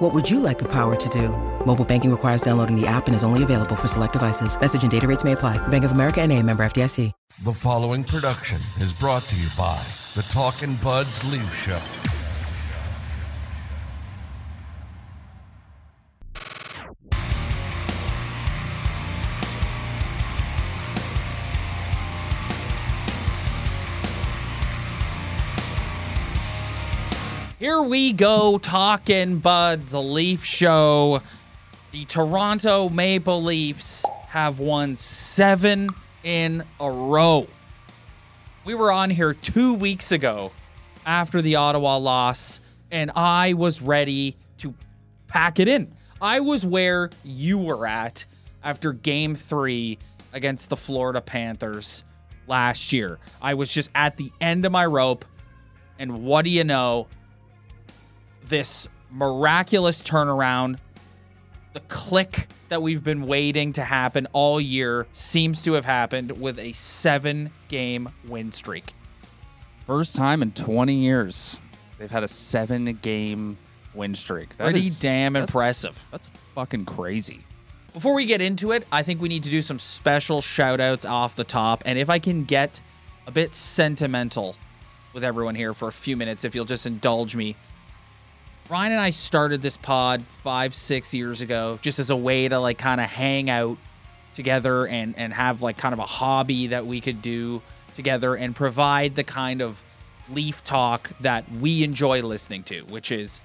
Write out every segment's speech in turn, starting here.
What would you like the power to do? Mobile banking requires downloading the app and is only available for select devices. Message and data rates may apply. Bank of America and a member FDIC. The following production is brought to you by the Talking Buds Leaf Show. Here we go, talking buds, a Leaf show. The Toronto Maple Leafs have won seven in a row. We were on here two weeks ago after the Ottawa loss, and I was ready to pack it in. I was where you were at after game three against the Florida Panthers last year. I was just at the end of my rope, and what do you know? This miraculous turnaround, the click that we've been waiting to happen all year seems to have happened with a seven game win streak. First time in 20 years they've had a seven game win streak. That Pretty is- damn that's- impressive. That's fucking crazy. Before we get into it, I think we need to do some special shout outs off the top. And if I can get a bit sentimental with everyone here for a few minutes, if you'll just indulge me. Ryan and I started this pod five, six years ago just as a way to like kind of hang out together and and have like kind of a hobby that we could do together and provide the kind of leaf talk that we enjoy listening to, which is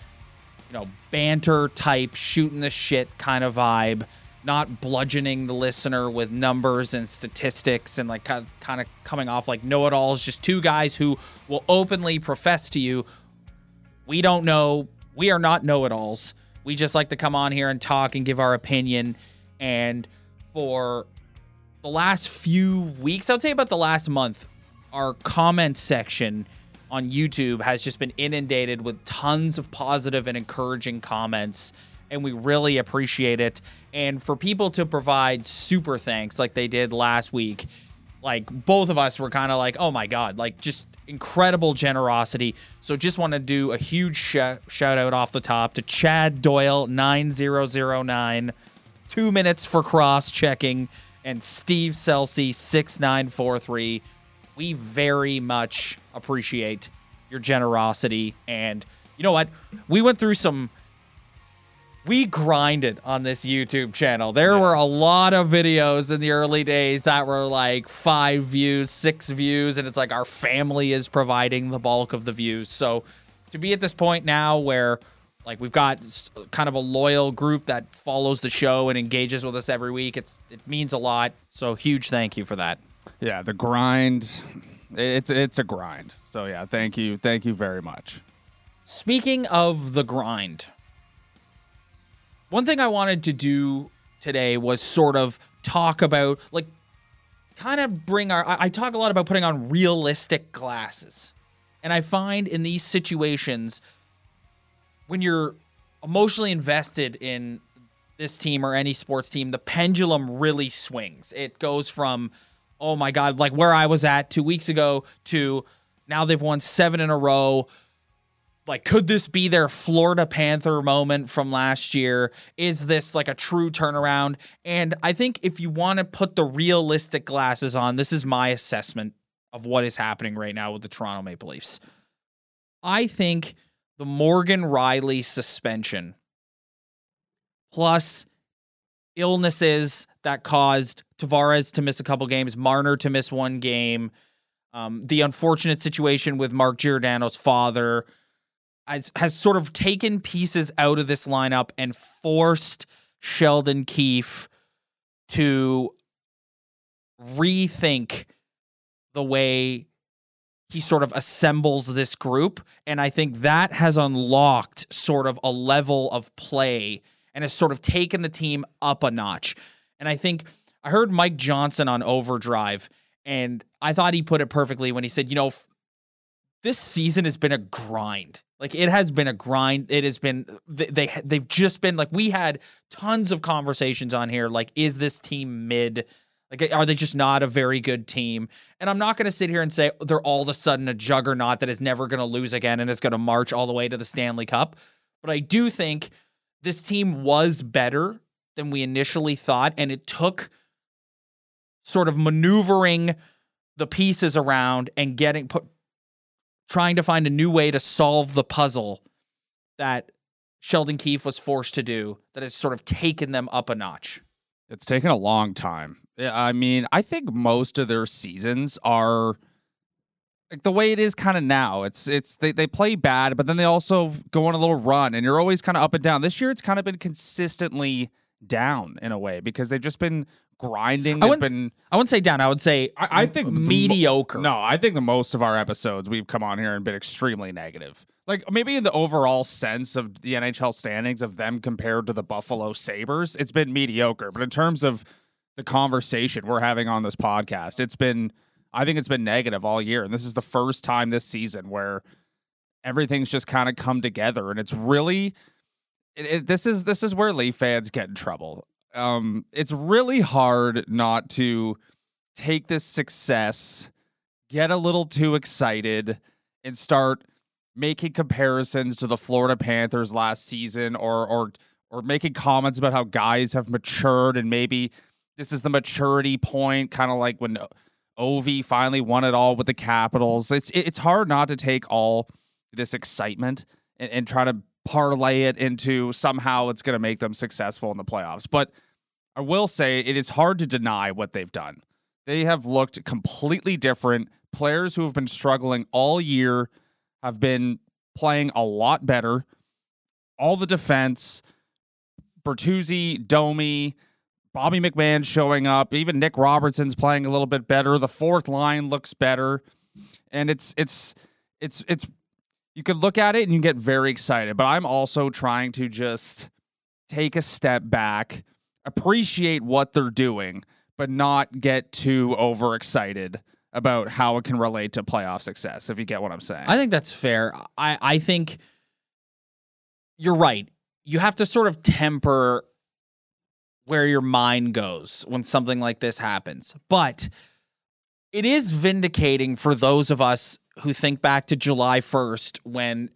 you know, banter type, shooting the shit kind of vibe, not bludgeoning the listener with numbers and statistics and like kind of coming off like know it alls, just two guys who will openly profess to you, we don't know, we are not know it alls. We just like to come on here and talk and give our opinion. And for the last few weeks, I would say about the last month, our comment section on YouTube has just been inundated with tons of positive and encouraging comments. And we really appreciate it. And for people to provide super thanks like they did last week, like both of us were kind of like, oh my God, like just incredible generosity. So just want to do a huge sh- shout out off the top to Chad Doyle 9009, two minutes for cross checking, and Steve Celsi 6943. We very much appreciate your generosity. And you know what? We went through some we grinded on this YouTube channel. There were a lot of videos in the early days that were like five views, six views, and it's like our family is providing the bulk of the views. So to be at this point now where like we've got kind of a loyal group that follows the show and engages with us every week, it's it means a lot. So huge thank you for that. Yeah, the grind. It's it's a grind. So yeah, thank you, thank you very much. Speaking of the grind, one thing I wanted to do today was sort of talk about, like, kind of bring our. I, I talk a lot about putting on realistic glasses. And I find in these situations, when you're emotionally invested in this team or any sports team, the pendulum really swings. It goes from, oh my God, like where I was at two weeks ago to now they've won seven in a row like could this be their Florida Panther moment from last year? Is this like a true turnaround? And I think if you want to put the realistic glasses on, this is my assessment of what is happening right now with the Toronto Maple Leafs. I think the Morgan Rielly suspension plus illnesses that caused Tavares to miss a couple games, Marner to miss one game, um, the unfortunate situation with Mark Giordano's father has, has sort of taken pieces out of this lineup and forced Sheldon Keefe to rethink the way he sort of assembles this group. And I think that has unlocked sort of a level of play and has sort of taken the team up a notch. And I think I heard Mike Johnson on Overdrive, And I thought he put it perfectly when he said, you know, this season has been a grind. Like it has been a grind. It has been they, they they've just been like we had tons of conversations on here like is this team mid? Like are they just not a very good team? And I'm not going to sit here and say they're all of a sudden a juggernaut that is never going to lose again and is going to march all the way to the Stanley Cup. But I do think this team was better than we initially thought and it took sort of maneuvering the pieces around and getting put trying to find a new way to solve the puzzle that Sheldon Keefe was forced to do that has sort of taken them up a notch. It's taken a long time. I mean, I think most of their seasons are like the way it is kind of now. It's it's they, they play bad, but then they also go on a little run and you're always kind of up and down. This year it's kind of been consistently down in a way because they've just been grinding. I They've wouldn't, been I wouldn't say down. I would say I, I think mo- mediocre. no, I think the most of our episodes we've come on here and been extremely negative. Like maybe in the overall sense of the NHL standings of them compared to the Buffalo Sabres, it's been mediocre. But in terms of the conversation we're having on this podcast, it's been I think it's been negative all year. And this is the first time this season where everything's just kind of come together and it's really it, it, this is this is where Leaf fans get in trouble. Um, it's really hard not to take this success, get a little too excited, and start making comparisons to the Florida Panthers last season, or or or making comments about how guys have matured and maybe this is the maturity point, kind of like when Ovi finally won it all with the Capitals. It's it's hard not to take all this excitement and, and try to parlay it into somehow it's going to make them successful in the playoffs. But I will say it is hard to deny what they've done. They have looked completely different. Players who have been struggling all year have been playing a lot better. All the defense, Bertuzzi, Domi, Bobby McMann showing up, even Nick Robertson's playing a little bit better. The fourth line looks better. And it's it's it's it's you could look at it and you get very excited, but I'm also trying to just take a step back, appreciate what they're doing, but not get too overexcited about how it can relate to playoff success, if you get what I'm saying. I think that's fair. I, I think you're right. You have to sort of temper where your mind goes when something like this happens. But it is vindicating for those of us who think back to July 1st when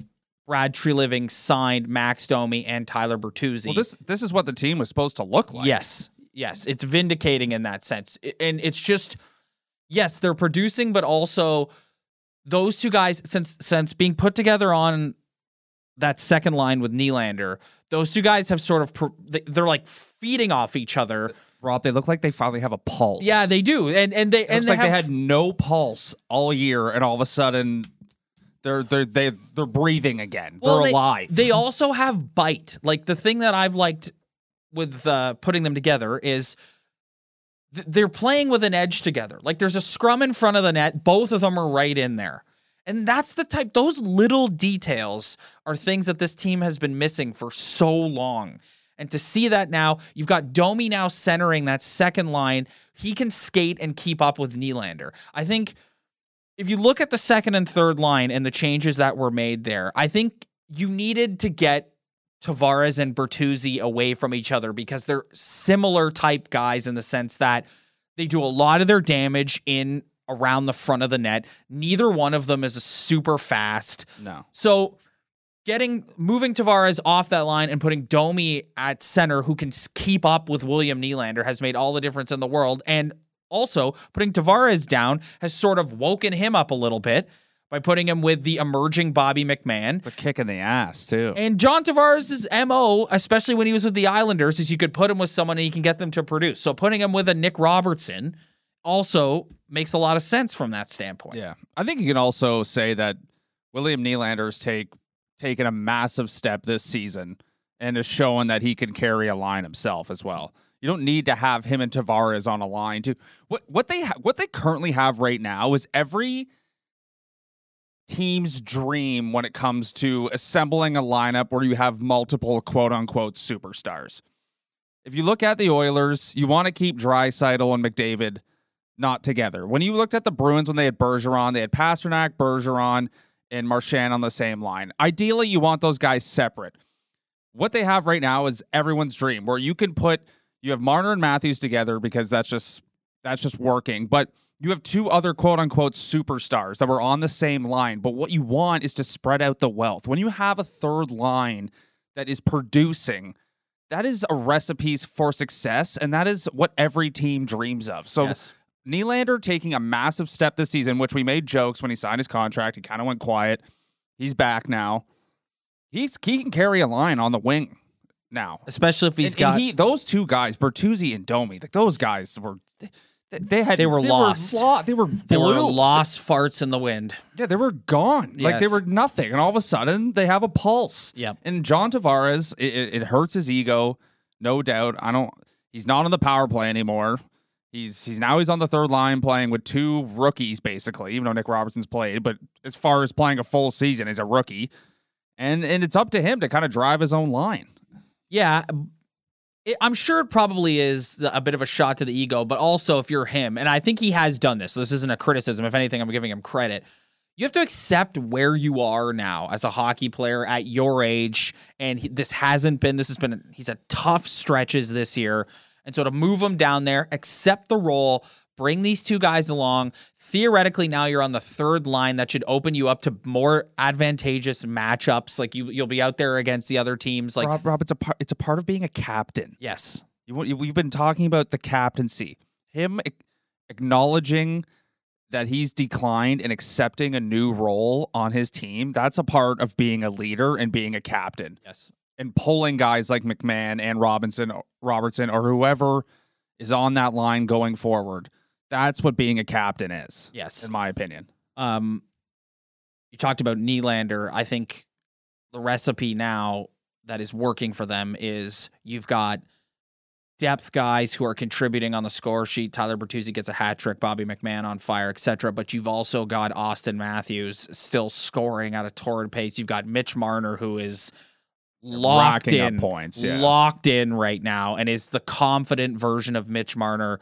Brad Treliving signed Max Domi and Tyler Bertuzzi. well, this this is what the team was supposed to look like. Yes. Yes. It's vindicating in that sense. And it's just, yes, they're producing, but also those two guys, since since being put together on that second line with Nylander, those two guys have sort of they're like feeding off each other. Rob, they look like they finally have a pulse. Yeah, they do, and and they It and looks they like they had no pulse all year, and all of a sudden, they're they're they they're breathing again. Well, they're they, alive. They also have bite. Like the thing that I've liked with uh, putting them together is th- they're playing with an edge together. Like there's a scrum in front of the net. Both of them are right in there. And that's the type, those little details are things that this team has been missing for so long. And to see that now, you've got Domi now centering that second line. He can skate and keep up with Nylander. I think if you look at the second and third line and the changes that were made there, I think you needed to get Tavares and Bertuzzi away from each other because they're similar type guys in the sense that they do a lot of their damage in around the front of the net. Neither one of them is super fast. no. So getting moving Tavares off that line and putting Domi at center who can keep up with William Nylander has made all the difference in the world. And also putting Tavares down has sort of woken him up a little bit by putting him with the emerging Bobby McMann. It's a kick in the ass too. And John Tavares' MO, especially when he was with the Islanders, is you could put him with someone and he can get them to produce. So putting him with a Nick Robertson also makes a lot of sense from that standpoint. Yeah, I think you can also say that William Nylander's take taken a massive step this season and is showing that he can carry a line himself as well. You don't need to have him and Tavares on a line to what what they ha- what they currently have right now is every team's dream when it comes to assembling a lineup where you have multiple quote unquote superstars. If you look at the Oilers, you want to keep Draisaitl and McDavid not together. When you looked at the Bruins when they had Bergeron, they had Pastrnak, Bergeron, and Marchand on the same line. Ideally, you want those guys separate. What they have right now is everyone's dream, where you can put you have Marner and Matthews together because that's just that's just working. But you have two other quote unquote superstars that were on the same line. But what you want is to spread out the wealth. When you have a third line that is producing, that is a recipe for success, and that is what every team dreams of. So Yes. Nylander taking a massive step this season, which we made jokes when he signed his contract. He kind of went quiet. He's back now. He's he can carry a line on the wing now. Especially if he's and, got and he, those two guys, Bertuzzi and Domi, like those guys were they, they had They were lost. lo- they were they were lost farts in the wind. Yeah, they were gone. Like they were nothing, and all of a sudden they have a pulse. Yeah. And John Tavares, it, it, it hurts his ego, no doubt. I don't. He's not on the power play anymore. He's he's now he's on the third line playing with two rookies basically, even though Nick Robertson's played. But as far as playing a full season, he's a rookie, and and it's up to him to kind of drive his own line. Yeah. I'm sure it probably is a bit of a shot to the ego, but also if you're him, and I think he has done this. This isn't a criticism. If anything, I'm giving him credit. You have to accept where you are now as a hockey player at your age, and he, this hasn't been. This has been. He's had tough stretches this year, and so to move him down there, accept the role, bring these two guys along. Theoretically, now you're on the third line. That should open you up to more advantageous matchups. Like you, you'll be out there against the other teams. Like Rob, Rob, it's a part. It's a part of being a captain. yes, You, you- we've been talking about the captaincy. Him ac- acknowledging that he's declined and accepting a new role on his team. That's a part of being a leader and being a captain. yes. And pulling guys like McMann and Robinson, Robertson, or whoever is on that line going forward. That's what being a captain is, Yes. in my opinion. Um, you talked about Nylander. I think the recipe now that is working for them is you've got depth guys who are contributing on the score sheet. Tyler Bertuzzi gets a hat trick, Bobby McMann on fire, etc. But you've also got Auston Matthews still scoring at a torrid pace. You've got Mitch Marner who is locked in points, yeah. locked in right now and is the confident version of Mitch Marner.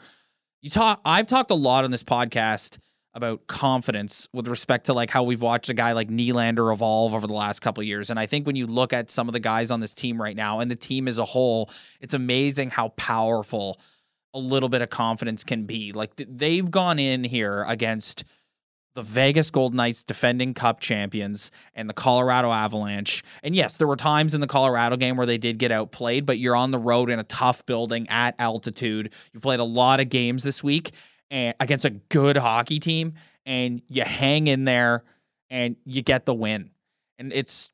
You talk I've talked a lot on this podcast about confidence with respect to like how we've watched a guy like Nylander evolve over the last couple of years. And I think when you look at some of the guys on this team right now and the team as a whole, it's amazing how powerful a little bit of confidence can be. Like th- they've gone in here against the Vegas Golden Knights defending cup champions and the Colorado Avalanche. And yes, there were times in the Colorado game where they did get outplayed, but you're on the road in a tough building at altitude. You've played a lot of games this week and against a good hockey team and you hang in there and you get the win. And it's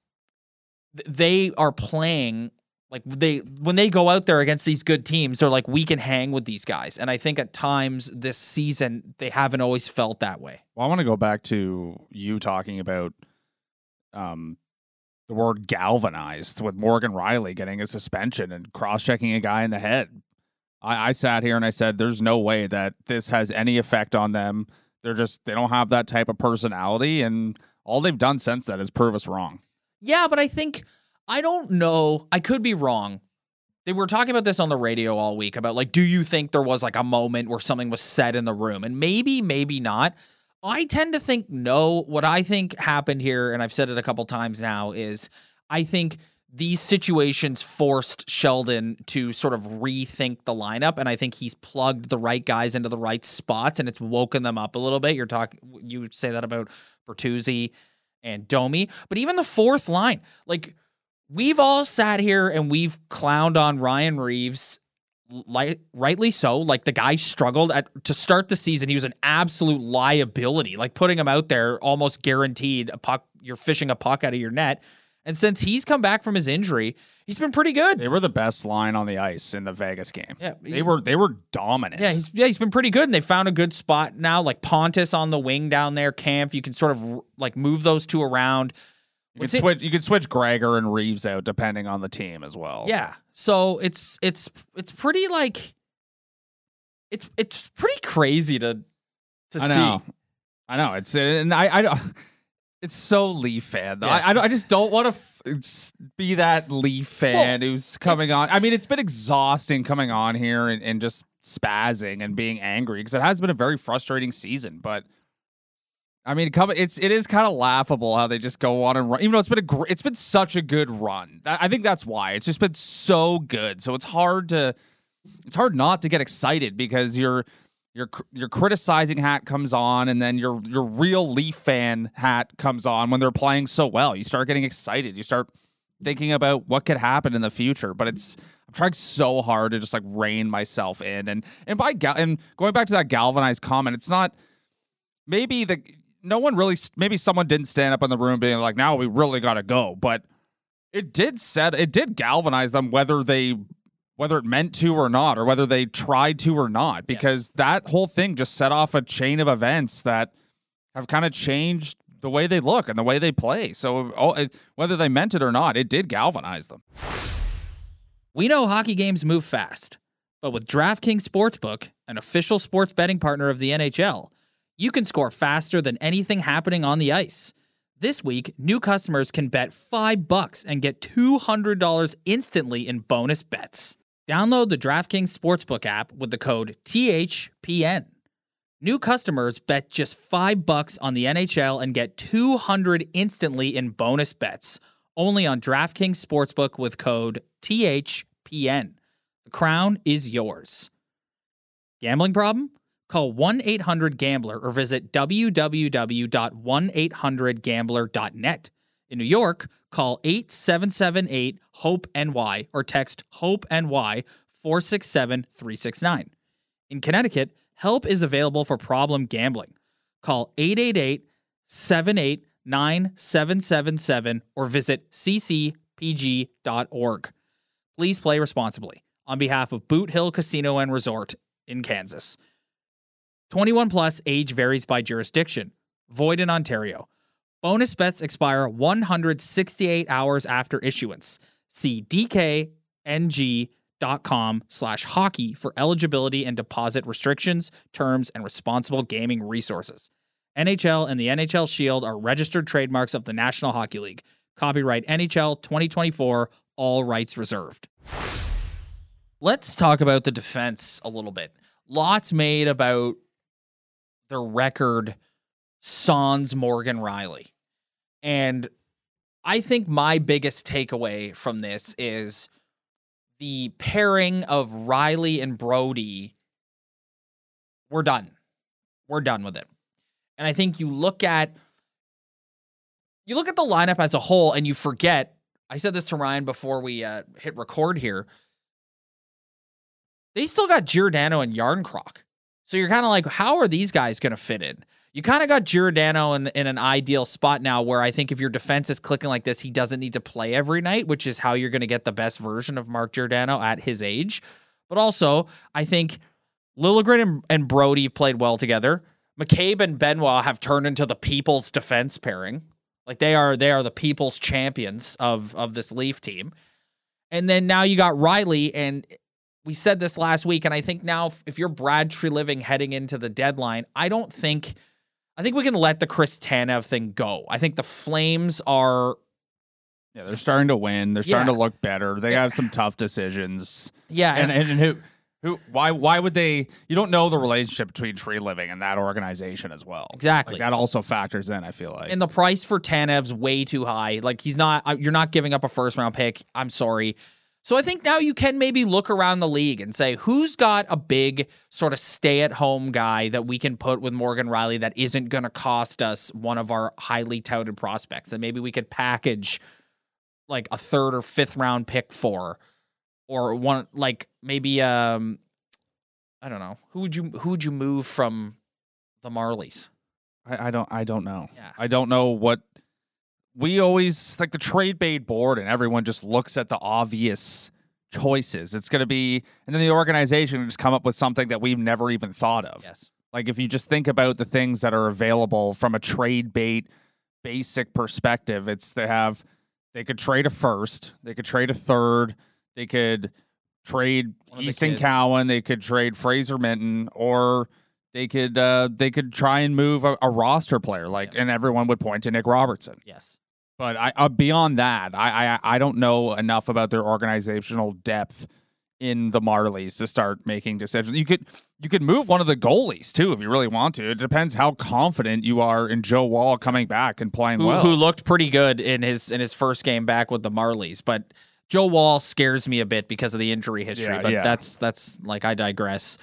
they are playing like they when they go out there against these good teams, they're like we can hang with these guys. And I think at times this season they haven't always felt that way. Well, I want to go back to you talking about um, the word galvanized with Morgan Rielly getting a suspension and cross checking a guy in the head. I, I sat here and I said, there's no way that this has any effect on them. They're just, they don't have that type of personality. And all they've done since then is prove us wrong. Yeah, but I think I don't know. I could be wrong. They were talking about this on the radio all week about like, do you think there was like a moment where something was said in the room? And maybe, maybe not. I tend to think no. What I think happened here, and I've said it a couple times now, is I think these situations forced Sheldon to sort of rethink the lineup, and I think he's plugged the right guys into the right spots, and it's woken them up a little bit. You're talking, you say that about Bertuzzi and Domi, but even the fourth line, like we've all sat here and we've clowned on Ryan Reaves, li- rightly so. Like the guy struggled at to start the season. He was an absolute liability. Like putting him out there, almost guaranteed a puck. You're fishing a puck out of your net. And since he's come back from his injury, he's been pretty good. They were the best line on the ice in the Vegas game. Yeah, They were, they were dominant. Yeah, he's yeah he's been pretty good, and they found a good spot now. Like Pontus on the wing down there, Camp. You can sort of like move those two around. You it- switch, you could switch Gregor and Reaves out depending on the team as well. Yeah. So it's it's it's pretty like it's it's pretty crazy to to I see. know. I know. It's and I I don't. It's so Leaf fan though. Yeah. I, I don't- I just don't want to f- be that Leaf fan who's coming on. I mean, it's been exhausting coming on here and, and just spazzing and being angry because it has been a very frustrating season. But I mean, it's it is kind of laughable how they just go on and run. Even though it's been a gr- it's been such a good run. I think that's why it's just been so good. So it's hard to it's hard not to get excited because your your your criticizing hat comes on, and then your your real Leaf fan hat comes on when they're playing so well. You start getting excited. You start thinking about what could happen in the future. But it's I'm trying so hard to just like rein myself in, and and by and going back to that galvanized comment, it's not maybe the no one really maybe someone didn't stand up in the room being like now we really got to go but it did set it did galvanize them whether they whether it meant to or not or whether they tried to or not because that whole thing just set off a chain of events that have kind of changed the way they look and the way they play. So oh, it, whether they meant it or not it did galvanize them. We know hockey games move fast, but with DraftKings Sportsbook, an official sports betting partner of the NHL, you can score faster than anything happening on the ice. This week, new customers can bet 5 bucks and get $200 instantly in bonus bets. Download the DraftKings Sportsbook app with the code THPN. New customers bet just 5 bucks on the NHL and get 200 instantly in bonus bets. Only on DraftKings Sportsbook with code THPN. The crown is yours. Gambling problem? Call 1 800 Gambler or visit www.1800Gambler.net. In New York, call 8778 HOPE NY or text HOPE NY 467 369. In Connecticut, help is available for problem gambling. Call 888 789 7777 or visit ccpg.org. Please play responsibly on behalf of Boot Hill Casino and Resort in Kansas. 21 plus age varies by jurisdiction. Void in Ontario. Bonus bets expire 168 hours after issuance. See dkng.com slash hockey for eligibility and deposit restrictions, terms, and responsible gaming resources. NHL and the NHL Shield are registered trademarks of the National Hockey League. Copyright NHL 2024, all rights reserved. Let's talk about the defense a little bit. Lots made about the record sans Morgan Rielly. And I think my biggest takeaway from this is the pairing of Rielly and Brodie. We're done. We're done with it. And I think you look at you look at the lineup as a whole and you forget. I said this to Ryan before we uh, hit record here. They still got Giordano and Jarnkrok. So you're kind of like, how are these guys going to fit in? You kind of got Giordano in, in an ideal spot now where I think if your defense is clicking like this, he doesn't need to play every night, which is how you're going to get the best version of Mark Giordano at his age. But also, I think Liljegren and, and Brodie played well together. McCabe and Benoit have turned into the people's defense pairing. Like they are they are the people's champions of of this Leaf team. And then now you got Rielly and we said this last week and I think now if, if you're Brad Treliving heading into the deadline, I don't think I think we can let the Chris Tanev thing go. I think the Flames are yeah they're starting to win they're starting Yeah. to look better they have some tough decisions yeah, and, and, and who who why why would they you don't know the relationship between Treliving and that organization as well Exactly. like that also factors in i feel like and the price for Tanev's way too high. Like he's not. You're not giving up a first round pick. I'm sorry. So I think now you can maybe look around the league and say who's got a big sort of stay at home guy that we can put with Morgan Rielly that isn't going to cost us one of our highly touted prospects that maybe we could package like a third or fifth round pick for or one like maybe um I don't know. Who would you who would you move from the Marlies? I, I don't I don't know. Yeah. I don't know what we always like the trade bait board and everyone just looks at the obvious choices. It's gonna be and then the organization just come up with something that we've never even thought of. Yes. Like if you just think about the things that are available from a trade bait basic perspective, it's they have they could trade a first, they could trade a third, they could trade the Easton. Cowan, they could trade Fraser Minton, or they could uh they could try and move a, a roster player like Yeah. and everyone would point to Nick Robertson. Yes. But I uh, beyond that, I, I I don't know enough about their organizational depth in the Marlies to start making decisions. You could you could move one of the goalies too if you really want to. It depends how confident you are in Joe Woll coming back and playing who, well. who looked pretty good in his in his first game back with the Marlies, but Joe Woll scares me a bit because of the injury history. Yeah, but yeah. that's that's like I digress.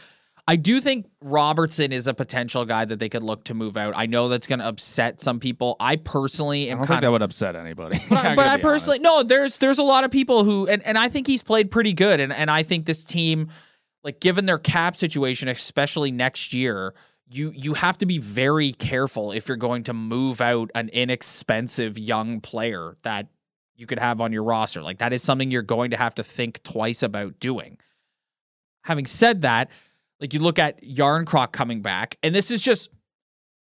I do think Robertson is a potential guy that they could look to move out. I know that's going to upset some people. I personally am I don't think that would upset anybody. but, I- but I personally honest. no. There's there's a lot of people who and, and I think he's played pretty good and and I think this team, like given their cap situation, especially next year, you you have to be very careful if you're going to move out an inexpensive young player that you could have on your roster. Like that is something you're going to have to think twice about doing. Having said that, like you look at Jarnkrok coming back, and this is just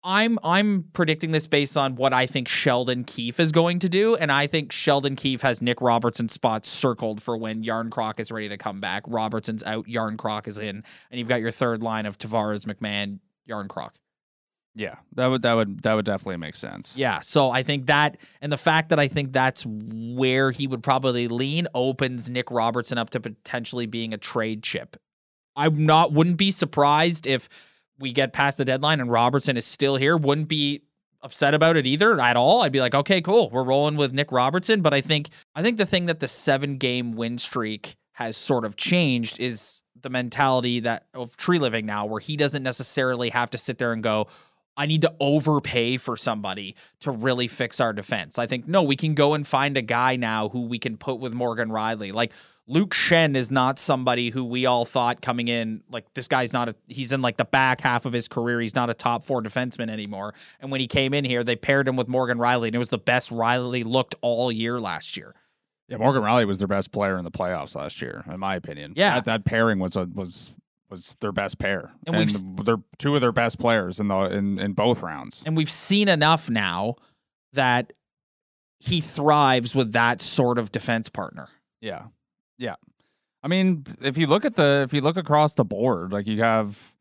I'm I'm predicting this based on what I think Sheldon Keefe is going to do, and I think Sheldon Keefe has Nick Robertson spots circled for when Jarnkrok is ready to come back. Robertson's out, Jarnkrok is in, and you've got your third line of Tavares, McMann, Jarnkrok. Yeah, that would that would that would definitely make sense. Yeah, so I think that, and the fact that I think that's where he would probably lean opens Nick Robertson up to potentially being a trade chip. I'm not wouldn't be surprised if we get past the deadline and Robertson is still here. Wouldn't be upset about it either at all. I'd be like, okay, cool, we're rolling with Nick Robertson. But I think I think the thing that the seven game win streak has sort of changed is the mentality that of Treliving now, where he doesn't necessarily have to sit there and go, I need to overpay for somebody to really fix our defense. I think no, we can go and find a guy now who we can put with Morgan Rielly. Like Luke Shen is not somebody who we all thought coming in like this guy's not a he's in like the back half of his career. He's not a top 4 defenseman anymore. And when he came in here, they paired him with Morgan Rielly and it was the best Rielly looked all year last year. Yeah, Morgan Rielly was their best player in the playoffs last year, in my opinion. Yeah. that, that pairing was a, was was their best pair, And and, we've they're two of their best players in the in, in both rounds. And we've seen enough now that he thrives with that sort of defense partner. Yeah, yeah. I mean, if you look at the if you look across the board, like you have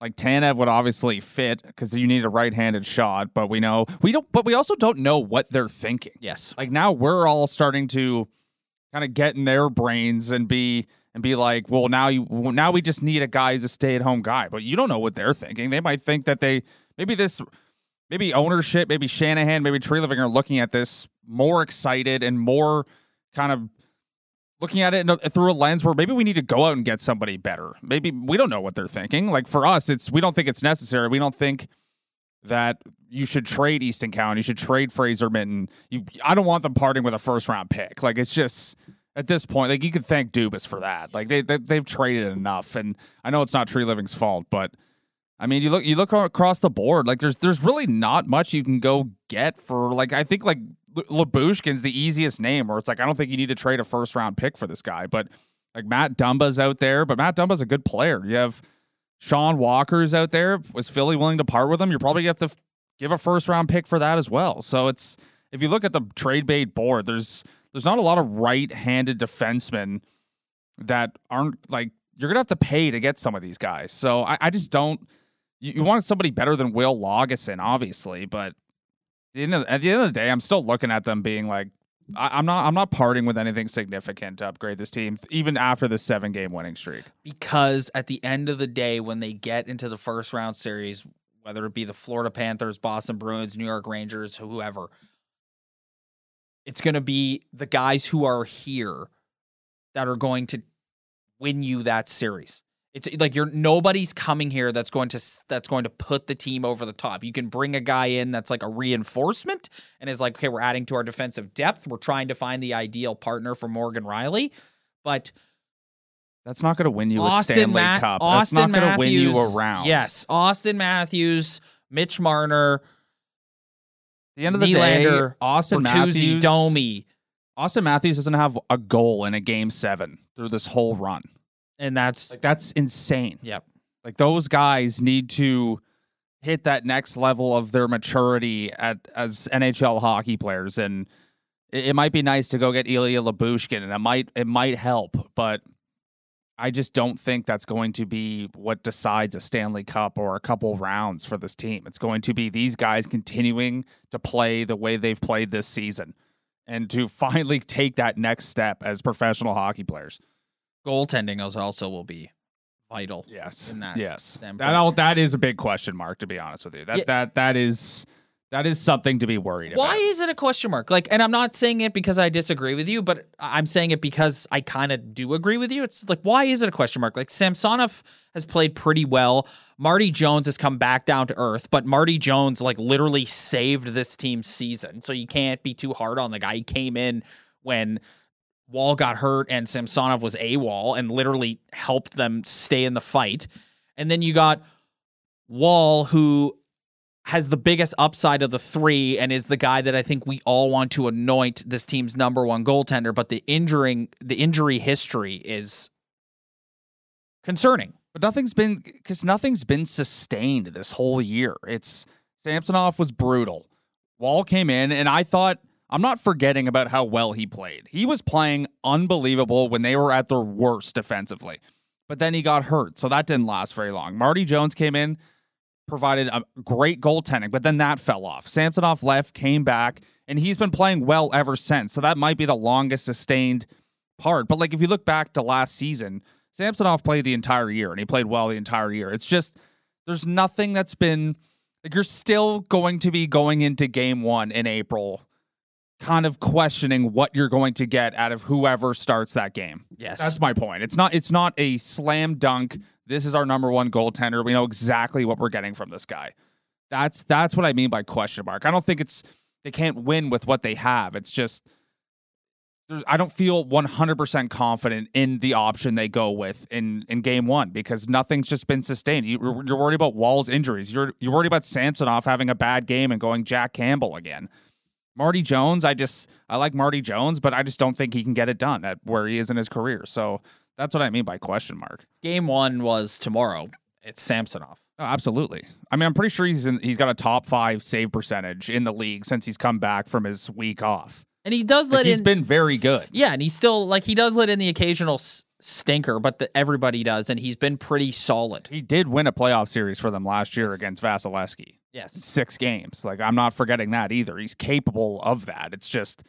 like Tanev would obviously fit because you need a right-handed shot, but we know we don't. But we also don't know what they're thinking. Yes. Like now we're all starting to kind of get in their brains and be and be like, well, now you now we just need a guy who's a stay-at-home guy. But you don't know what they're thinking. They might think that they maybe this maybe ownership, maybe Shanahan, maybe Treliving are looking at this more excited and more kind of looking at it through a lens where maybe we need to go out and get somebody better. Maybe we don't know what they're thinking. Like for us, it's we don't think it's necessary. We don't think that you should trade Easton Cowan. You should trade Fraser Minton. You, I don't want them parting with a first round pick. Like it's just at this point, like you could thank Dubas for that. Like they, they they've traded enough, and I know it's not Treliving's fault, but I mean, you look you look across the board. Like there's there's really not much you can go get for like I think like Lyubushkin's the easiest name, where it's like I don't think you need to trade a first round pick for this guy, but like Matt Dumba's out there, but Matt Dumba's a good player. You have Sean Walker's out there. Was Philly willing to part with him? You're probably gonna have to give a first round pick for that as well. So it's if you look at the trade bait board, there's there's not a lot of right handed defensemen that aren't like you're gonna have to pay to get some of these guys. So I, I just don't. You, you want somebody better than Will Lagesson, obviously, but the, at the end of the day, I'm still looking at them being like, I, I'm not. I'm not parting with anything significant to upgrade this team, even after the seven game winning streak. because at the end of the day, when they get into the first round series, whether it be the Florida Panthers, Boston Bruins, New York Rangers, whoever, it's going to be the guys who are here that are going to win you that series. It's eh, like you're nobody's coming here that's going to that's going to put the team over the top. You can bring a guy in that's like a reinforcement and is like, okay, we're adding to our defensive depth. We're trying to find the ideal partner for Morgan Rielly, but That's not going to win you a Stanley Ma- Cup. Auston That's not going to win you Matthews- around. Yes, Auston Matthews, Mitch Marner, the end of the day, Auston Bertuzzi, Matthews, Domi, Auston Matthews doesn't have a goal in a game seven through this whole run. And that's Like that's insane. yep. Like those guys need to hit that next level of their maturity at as NHL hockey players, and it, it might be nice to go get Ilya Lyubushkin, and it might it might help, but I just don't think that's going to be what decides a Stanley Cup or a couple rounds for this team. It's going to be these guys continuing to play the way they've played this season, and to finally take that next step as professional hockey players. Goaltending is also will be vital. Yes. in that yes. standpoint. That all, that is a big question mark to be honest with you. That Yeah. that that is that is something to be worried Why about. Why is it a question mark? Like, and I'm not saying it because I disagree with you, but I'm saying it because I kind of do agree with you. It's like, why is it a question mark? Like, Samsonov has played pretty well. Marty Jones has come back down to earth, but Marty Jones, like, literally saved this team's season. So you can't be too hard on the guy. He came in when Woll got hurt and Samsonov was AWOL and literally helped them stay in the fight. And then you got Woll, who has the biggest upside of the three and is the guy that I think we all want to anoint this team's number one goaltender. But the injuring, the injury history is concerning. But nothing's been because nothing's been sustained this whole year. It's Samsonov was brutal. Woll came in, and I thought I'm not forgetting about how well he played. He was playing unbelievable when they were at their worst defensively. But then he got hurt, so that didn't last very long. Marty Jones came in, provided a great goaltending, but then that fell off. Samsonov left, came back, and he's been playing well ever since. So that might be the longest sustained part. But like if you look back to last season, Samsonov played the entire year and he played well the entire year. It's just there's nothing that's been like you're still going to be going into game one in April, kind of questioning what you're going to get out of whoever starts that game. Yes. That's my point. It's not it's not a slam dunk. This is our number one goaltender. We know exactly what we're getting from this guy. That's that's what I mean by question mark. I don't think it's they can't win with what they have. It's just there's, I don't feel 100% confident in the option they go with in, in game one because nothing's just been sustained. You, you're you're worried about Woll's injuries. You're you're worried about Samsonov having a bad game and going Jack Campbell again. Marty Jones, I just I like Marty Jones, but I just don't think he can get it done at where he is in his career. So that's what I mean by question mark. Game one was tomorrow. It's Samsonov. Oh, absolutely. I mean, I'm pretty sure he's in, he's got a top five save percentage in the league since he's come back from his week off. And he does Like, let he's in. He's been very good. yeah, and he's still like he does let in the occasional stinker, but the, everybody does, and he's been pretty solid. He did win a playoff series for them last year against Vasilevskiy. Yes. Six games. Like I'm not forgetting that either. He's capable of that. It's just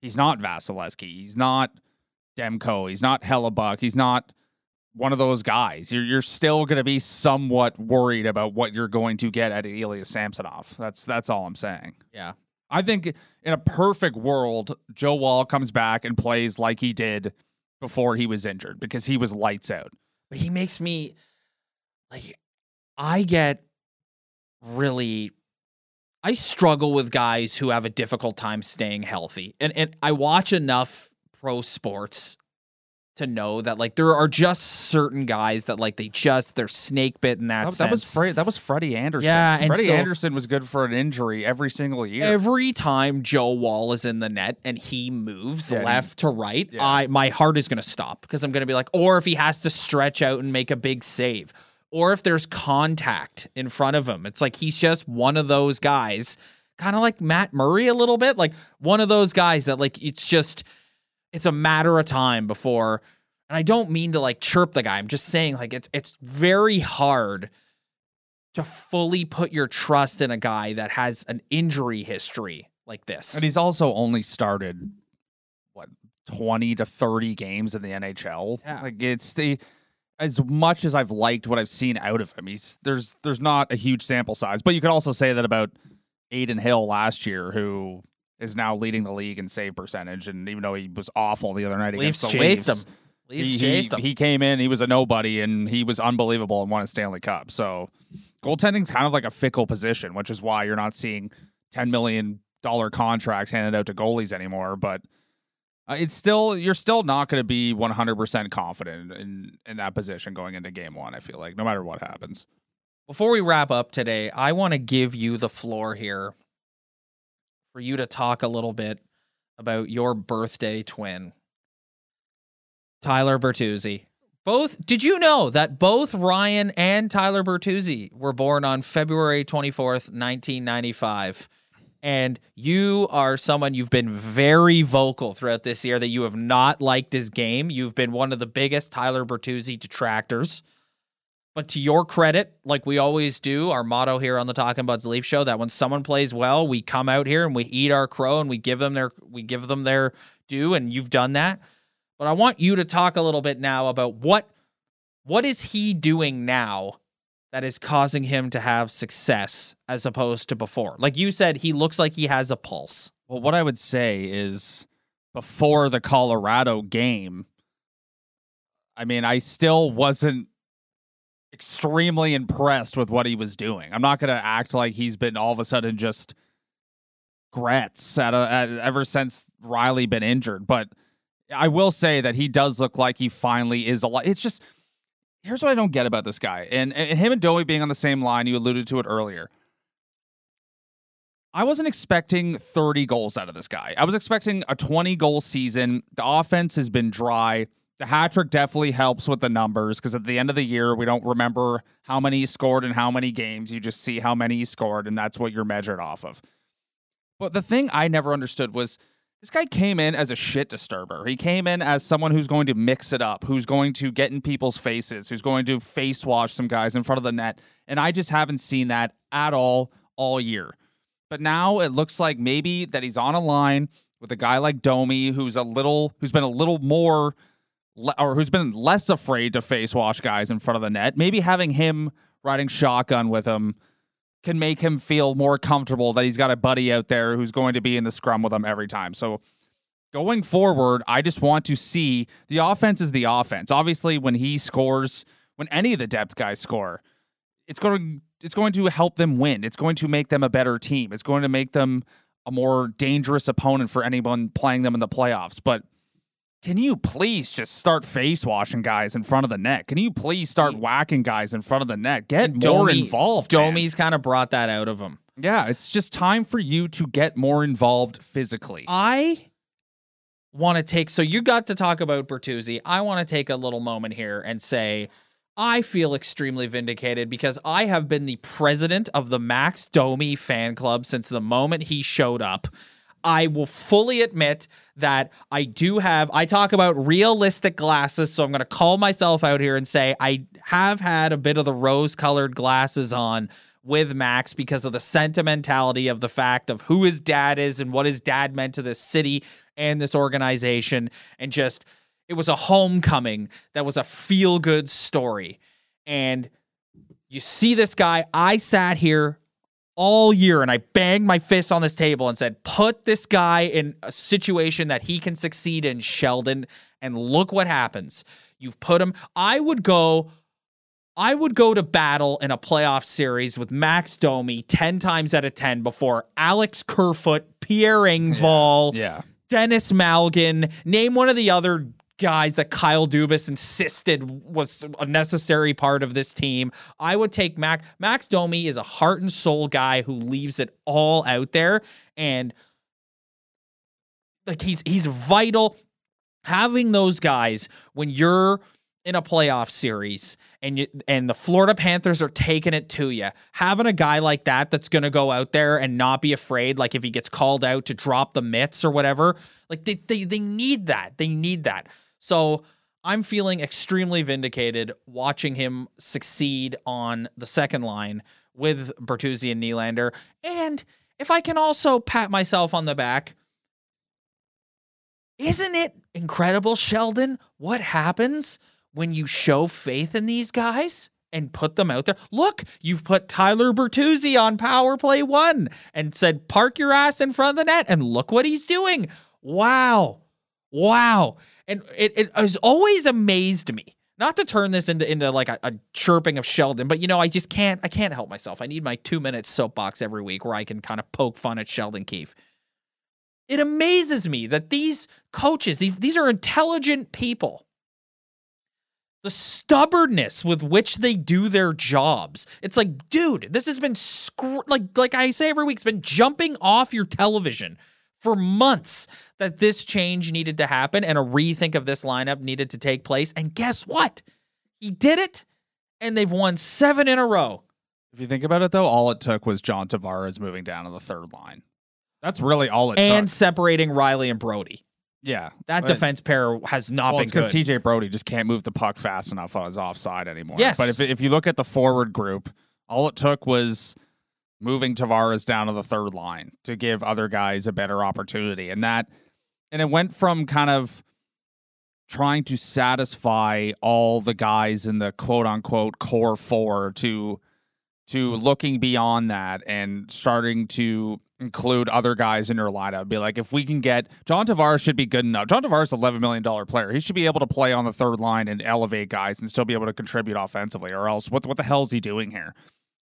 he's not Vasilevskiy. He's not Demko. He's not Hellebuyck. He's not one of those guys. You're you're still going to be somewhat worried about what you're going to get at Ilya Samsonov. That's that's all I'm saying. Yeah. I think in a perfect world, Joe Woll comes back and plays like he did before he was injured because he was lights out. but he makes me like I get really I struggle with guys who have a difficult time staying healthy. And and I watch enough pro sports to know that like there are just certain guys that like they just they're snake bit in that, That, that was sense. Fre- that was Freddie Andersen. Yeah, and Freddie so- Andersen was good for an injury every single year. Every time Joe Woll is in the net and he moves Yeah, he- left to right, Yeah. I my heart is going to stop because I'm going to be like, or if he has to stretch out and make a big save, or if there's contact in front of him, it's like he's just one of those guys, kind of like Matt Murray a little bit, like one of those guys that like it's just it's a matter of time before. And I don't mean to like chirp the guy. I'm just saying like it's it's very hard to fully put your trust in a guy that has an injury history like this. and he's also only started what 20 to 30 games in the NHL. Yeah. Like it's the as much as I've liked what I've seen out of him, he's there's there's not a huge sample size. But you could also say that about Adin Hill last year, who is now leading the league in save percentage. And even though he was awful the other night Leafs against the chased Leafs, him. Leafs he, he, chased him. he came in, he was a nobody, and he was unbelievable and won a Stanley Cup. So goaltending's kind of like a fickle position, which is why you're not seeing ten million dollar contracts handed out to goalies anymore. But uh, it's still you're still not going to be 100 percent confident in in that position going into game one. I feel like no matter what happens. Before we wrap up today, I want to give you the floor here for you to talk a little bit about your birthday twin, Tyler Bertuzzi. Both did you know that both Ryan and Tyler Bertuzzi were born on February 24th, 1995? And you are someone you've been very vocal throughout this year that you have not liked his game. You've been one of the biggest Tyler Bertuzzi detractors. But to your credit, like we always do, our motto here on the Talking Buds Leaf Show that when someone plays well, we come out here and we eat our crow and we give them their we give them their due, and you've done that. But I want you to talk a little bit now about what what is he doing now that is causing him to have success as opposed to before? Like you said, he looks like he has a pulse. Well, what I would say is before the Colorado game, I mean, I still wasn't extremely impressed with what he was doing. I'm not going to act like he's been all of a sudden just grats at, a, at ever since Rielly been injured, but I will say that he does look like he finally is a lot. It's just here's what I don't get about this guy, and and him and Domi being on the same line. You alluded to it earlier. I wasn't expecting 30 goals out of this guy. I was expecting a 20 goal season. The offense has been dry. The hat trick definitely helps with the numbers because at the end of the year, we don't remember how many he scored and how many games. You just see how many he scored, and that's what you're measured off of. But the thing I never understood was this guy came in as a shit disturber. He came in as someone who's going to mix it up, who's going to get in people's faces, who's going to face wash some guys in front of the net. And I just haven't seen that at all all year. But now it looks like maybe that he's on a line with a guy like Domi, who's a little, who's been a little more, or who's been less afraid to face wash guys in front of the net. Maybe having him riding shotgun with him can make him feel more comfortable that he's got a buddy out there who's going to be in the scrum with him every time. So going forward, I just want to see the offense is the offense. Obviously, when he scores, when any of the depth guys score, it's going it's going to help them win. It's going to make them a better team. It's going to make them a more dangerous opponent for anyone playing them in the playoffs. But can you please just start face washing guys in front of the net? Can you please start whacking guys in front of the net? Get more involved. Domi's kind of brought that out of him. Yeah, it's just time for you to get more involved physically. I want to take so you got to talk about Bertuzzi. I want to take a little moment here and say I feel extremely vindicated because I have been the president of the Max Domi fan club since the moment he showed up. I will fully admit that I do have, I talk about realistic glasses. So I'm going to call myself out here and say I have had a bit of the rose colored glasses on with Max because of the sentimentality of the fact of who his dad is and what his dad meant to this city and this organization. And just, it was a homecoming that was a feel good story. And you see this guy, I sat here all year and I banged my fist on this table and said, put this guy in a situation that he can succeed in, Sheldon. And look what happens. You've put him, I would go. I would go to battle in a playoff series with Max Domi 10 times out of 10 before Alex Kerfoot, Pierre Engvall, Yeah. Denis Malgin, name one of the other guys that Kyle Dubas insisted was a necessary part of this team. I would take Max. Max Domi is a heart and soul guy who leaves it all out there and like he's he's vital having those guys when you're in a playoff series and you and the Florida Panthers are taking it to you. Having a guy like that that's going to go out there and not be afraid like if he gets called out to drop the mitts or whatever, like they they, they need that. They need that. So I'm feeling extremely vindicated watching him succeed on the second line with Bertuzzi and Nylander. And if I can also pat myself on the back, isn't it incredible, Sheldon, what happens when you show faith in these guys and put them out there? Look, you've put Tyler Bertuzzi on power play one and said, park your ass in front of the net, and look what he's doing. Wow. Wow. And it, it has always amazed me. Not to turn this into into like a, a chirping of Sheldon, but you know, I just can't I can't help myself. I need my two minutes soapbox every week where I can kind of poke fun at Sheldon Keefe. It amazes me that these coaches, these these are intelligent people. The stubbornness with which they do their jobs. It's like, dude, this has been scr- like like I say every week, it's been jumping off your television for months that this change needed to happen and a rethink of this lineup needed to take place. And guess what? He did it, and they've won seven in a row. If you think about it, though, all it took was John Tavares moving down to the third line. That's really all it And took. And separating Rielly and Brodie. Yeah, That But- defense pair has not Well, been it's because. TJ Brodie just can't move the puck fast enough on his offside anymore. Yes. but if if you look at the forward group, all it took was moving Tavares down to the third line to give other guys a better opportunity, and that and it went from kind of trying to satisfy all the guys in the quote unquote core four to to looking beyond that and starting to include other guys in your lineup. Be like, if we can get John Tavares should be good enough. John Tavares eleven million dollar player. He should be able to play on the third line and elevate guys and still be able to contribute offensively. Or else, what what the hell is he doing here?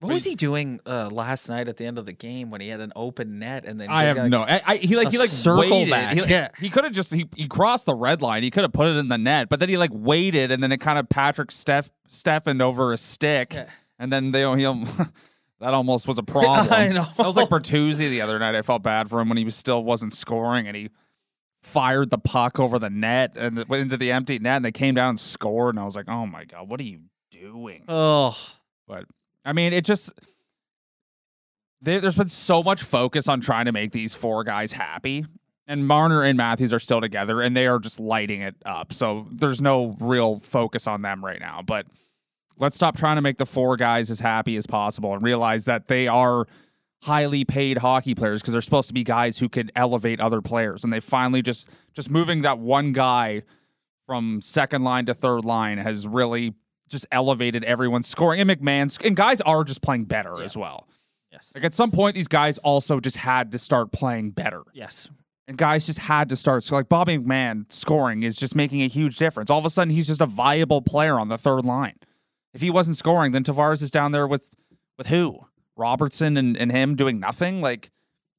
What was he doing uh, last night at the end of the game when he had an open net and then I have no. I, I, he like he like circle waited. back. He, Yeah. he could have just he, he crossed the red line. He could have put it in the net, but then he like waited, and then it kind of Patrick Steff Steffened over a stick, Yeah. and then they he that almost was a problem. I know. That was like Bertuzzi the other night. I felt bad for him when he was still wasn't scoring, and he fired the puck over the net and went into the empty net, and they came down and scored, and I was like, oh my god, what are you doing? Oh, But I mean, it just there, there's been so much focus on trying to make these four guys happy, and Marner and Matthews are still together, and they are just lighting it up. So there's no real focus on them right now. But let's stop trying to make the four guys as happy as possible and realize that they are highly paid hockey players because they're supposed to be guys who can elevate other players and they finally just just moving that one guy from second line to third line has really just elevated everyone's scoring and McMann's and guys are just playing better as well. yes. Like at some point these guys also just had to start playing better. Yes. And guys just had to start. So like Bobby McMann scoring is just making a huge difference. All of a sudden he's just a viable player on the third line. If he wasn't scoring, then Tavares is down there with with who? Robertson and, and him doing nothing? Like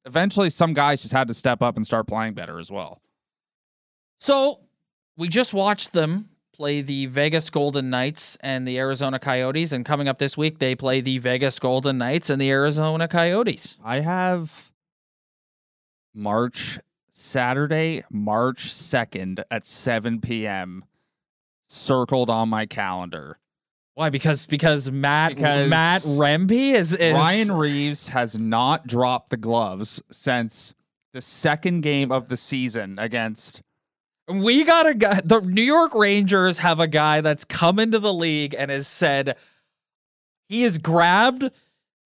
eventually some guys just had to step up and start playing better as well. So we just watched them play the Vegas Golden Knights and the Arizona Coyotes, and coming up this week they play the Vegas Golden Knights and the Arizona Coyotes. I have March Saturday, March 2nd at 7 p.m. circled on my calendar. Why? Because because Matt Because Matt Rempe is, is Ryan Reaves has not dropped the gloves since the second game of the season against We got a guy. The New York Rangers have a guy that's come into the league and has said he has grabbed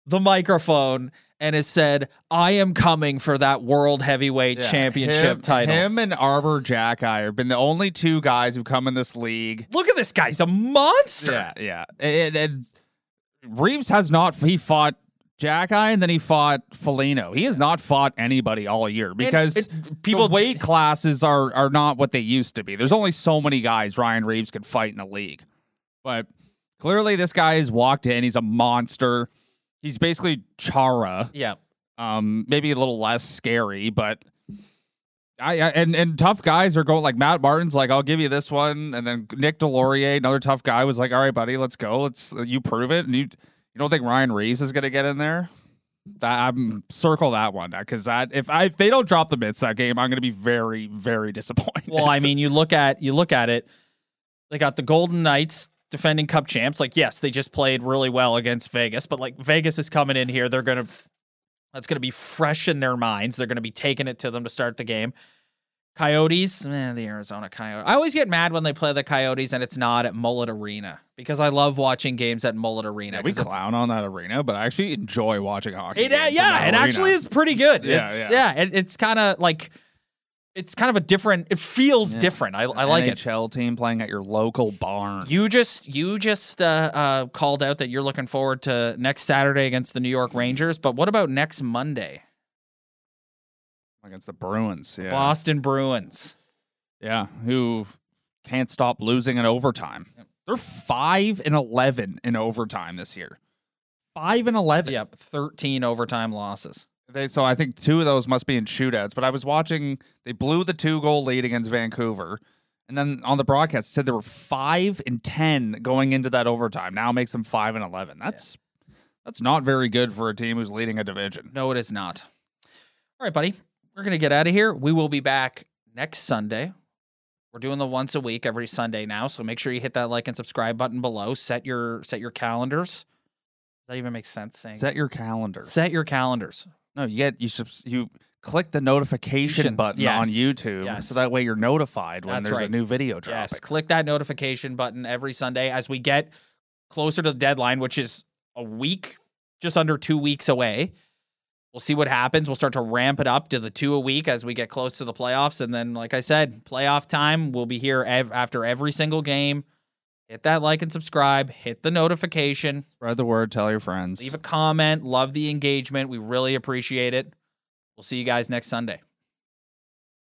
the microphone and has said, "I am coming for that World Heavyweight Yeah, Championship him, title." Him and Arber Xhekaj have been the only two guys who've come in this league. Look at this guy; he's a monster. Yeah, yeah. And, and Reaves has not. He fought Xhekaj and then he fought Felino. He has not fought anybody all year because it- people people- weight classes are are not what they used to be. There's only so many guys Ryan Reaves could fight in the league, but clearly this guy has walked in. He's a monster. He's basically Chara. Yeah. Um, maybe a little less scary, but. I, I and and tough guys are going like Matt Martin's like I'll give you this one, and then Nick Deslauriers, another tough guy, was like, all right, buddy, let's go, let's you prove it, and you you don't think Ryan Reaves is gonna get in there? I'm circle that one uh, because that if I if they don't drop the mitts that game, I'm gonna be very very disappointed. Well, I mean, you look at you look at it. They got the Golden Knights defending Cup champs. Like, yes, they just played really well against Vegas, but like Vegas is coming in here. They're gonna that's gonna be fresh in their minds. They're gonna be taking it to them to start the game. Coyotes, man, the Arizona Coyotes. I always get mad when they play the Coyotes and it's not at Mullet Arena because I love watching games at Mullet Arena. Yeah, we 'cause it- clown on that arena, but I actually enjoy watching hockey. It, uh, games yeah, it arena. actually is pretty good. Yeah, it's, yeah. yeah. it, it's kind of like it's kind of a different. It feels Yeah. different. I, I like it. NHL team playing at your local barn. You just you just uh, uh, called out that you're looking forward to next Saturday against the New York Rangers, but what about next Monday, against the Bruins. Yeah. Boston Bruins? Yeah, who can't stop losing in overtime. They're five and eleven in overtime this year. Five and eleven. Yep, 13 overtime losses. They, so I think two of those must be in shootouts. But I was watching; they blew the two goal lead against Vancouver, and then on the broadcast it said they were five and ten going into that overtime. Now it makes them five and eleven. That's that's not very good for a team who's leading a division. No, it is not. All right, buddy, we're gonna get out of here. We will be back next Sunday. We're doing the once a week every Sunday now, so make sure you hit that like and subscribe button below. Set your set your calendars. Does that even make sense? Saying Set your calendars. set your calendars. No, you get you subs- you click the notification button yes. on YouTube, Yes. so that way you're notified when That's there's a new video dropping. Yes, click that notification button every Sunday as we get closer to the deadline, which is a week, just under two weeks away. We'll see what happens. We'll start to ramp it up to the two a week as we get close to the playoffs. And then, like I said, playoff time, we'll be here ev- after every single game. Hit that like and subscribe, hit the notification, Spread the word. Tell your friends. leave a comment. Love the engagement. We really appreciate it. We'll see you guys next Sunday.